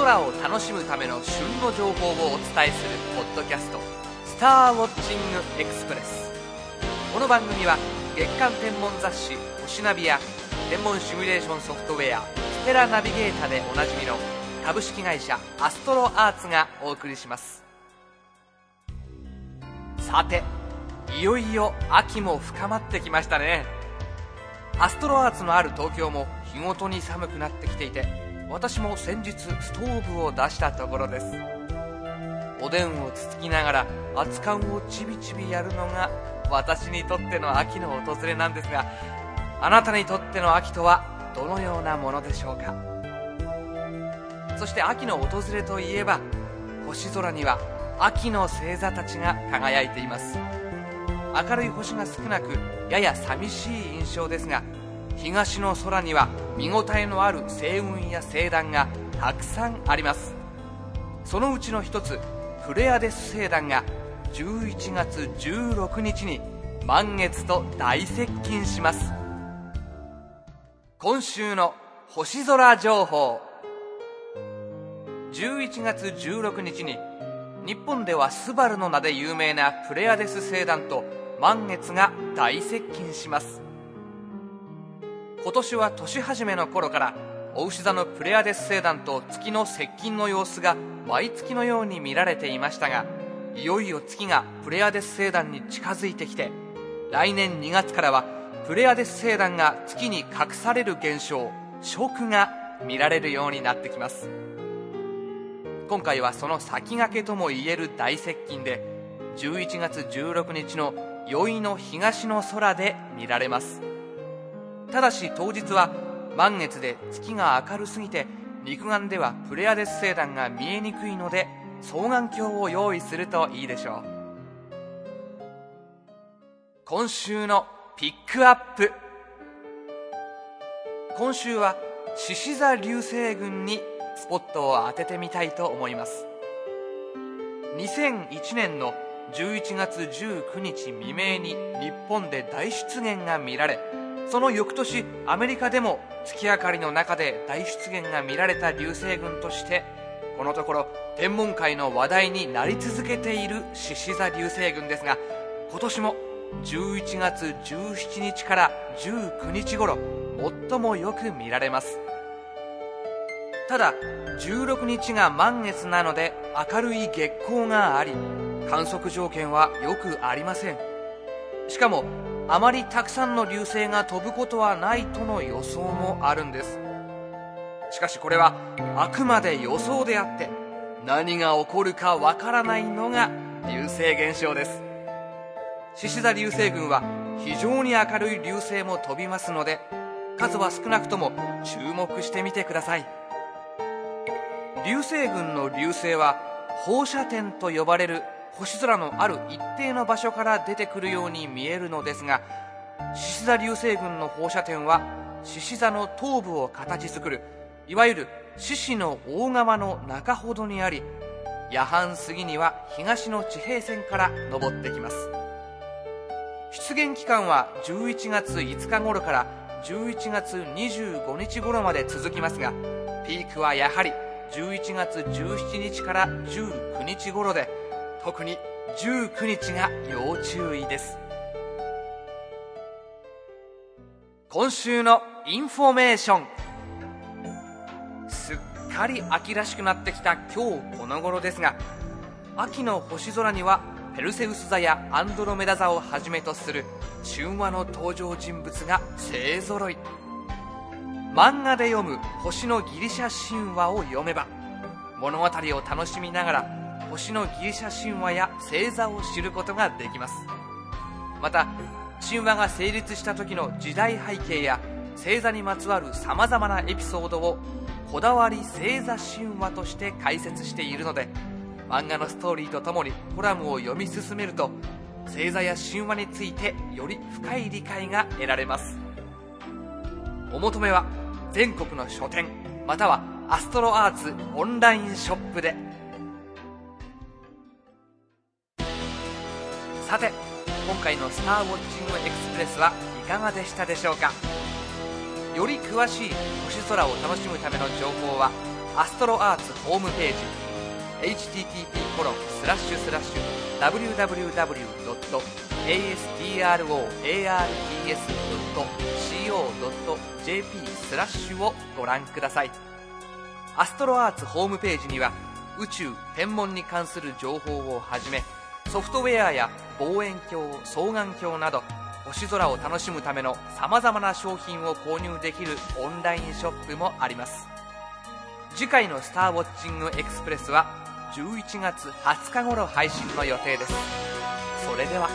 空を楽しむための旬の情報をお伝えするポッドキャスト「スターウォッチングエクスプレス」この番組は月間天文雑誌「星ナビ」や天文シミュレーションソフトウェア「ステラナビゲータ」でおなじみの株式会社アストロアーツがお送りします。さていよいよ秋も深まってきましたね。アストロアーツのある東京も日ごとに寒くなってきていて私も先日ストーブを出したところです。おでんをつつきながら熱燗をちびちびやるのが私にとっての秋の訪れなんですがあなたにとっての秋とはどのようなものでしょうか？そして秋の訪れといえば星空には秋の星座たちが輝いています。明るい星が少なくやや寂しい印象ですが東の空には見応えのある星雲や星団がたくさんあります。そのうちの一つプレアデス星団が11月16日に満月と大接近します。今週の星空情報。11月16日に日本ではスバルの名で有名なプレアデス星団と満月が大接近します。今年は年始めの頃からお牛座のプレアデス星団と月の接近の様子が毎月のように見られていましたがいよいよ月がプレアデス星団に近づいてきて来年2月からはプレアデス星団が月に隠される現象食が見られるようになってきます。今回はその先駆けともいえる大接近で11月16日の宵の東の空で見られます。ただし当日は満月で月が明るすぎて肉眼ではプレアデス星団が見えにくいので双眼鏡を用意するといいでしょう。今週のピックアップ。今週は獅子座流星群にスポットを当ててみたいと思います。2001年の11月19日未明に日本で大出現が見られその翌年アメリカでも月明かりの中で大出現が見られた流星群としてこのところ天文界の話題になり続けている獅子座流星群ですが今年も11月17日から19日頃最もよく見られます。ただ16日が満月なので明るい月光があり観測条件はよくありません。しかもあまりたくさんの流星が飛ぶことはないとの予想もあるんです。しかしこれはあくまで予想であって何が起こるかわからないのが流星現象です。獅子座流星群は非常に明るい流星も飛びますので数は少なくとも注目してみてください。流星群の流星は放射点と呼ばれる星空のある一定の場所から出てくるように見えるのですが獅子座流星群の放射点は獅子座の頭部を形作るいわゆる獅子の大釜の中ほどにあり夜半過ぎには東の地平線から昇ってきます。出現期間は11月5日頃から11月25日頃まで続きますがピークはやはり11月17日から19日頃で特に19日が要注意です。今週のインフォメーション。すっかり秋らしくなってきた今日この頃ですが秋の星空にはペルセウス座やアンドロメダ座をはじめとする神話の登場人物が勢ぞろい。漫画で読む星のギリシャ神話を読めば物語を楽しみながら星のギリシャ神話や星座を知ることができます。また神話が成立した時の時代背景や星座にまつわるさまざまなエピソードをこだわり星座神話として解説しているので漫画のストーリーとともにコラムを読み進めると星座や神話についてより深い理解が得られます。お求めは全国の書店またはアストロアーツオンラインショップで。さて今回の「スターウォッチングエクスプレス」はいかがでしたでしょうか？より詳しい星空を楽しむための情報はアストロアーツホームページ http:// スラッシュスラッシュ www.astroarts.co.jp スラッシュをご覧ください。アストロアーツホームページには宇宙天文に関する情報をはじめソフトウェアや望遠鏡双眼鏡など星空を楽しむためのさまざまな商品を購入できるオンラインショップもあります。次回の「スターウォッチングエクスプレス」は11月20日頃配信の予定です。それでは。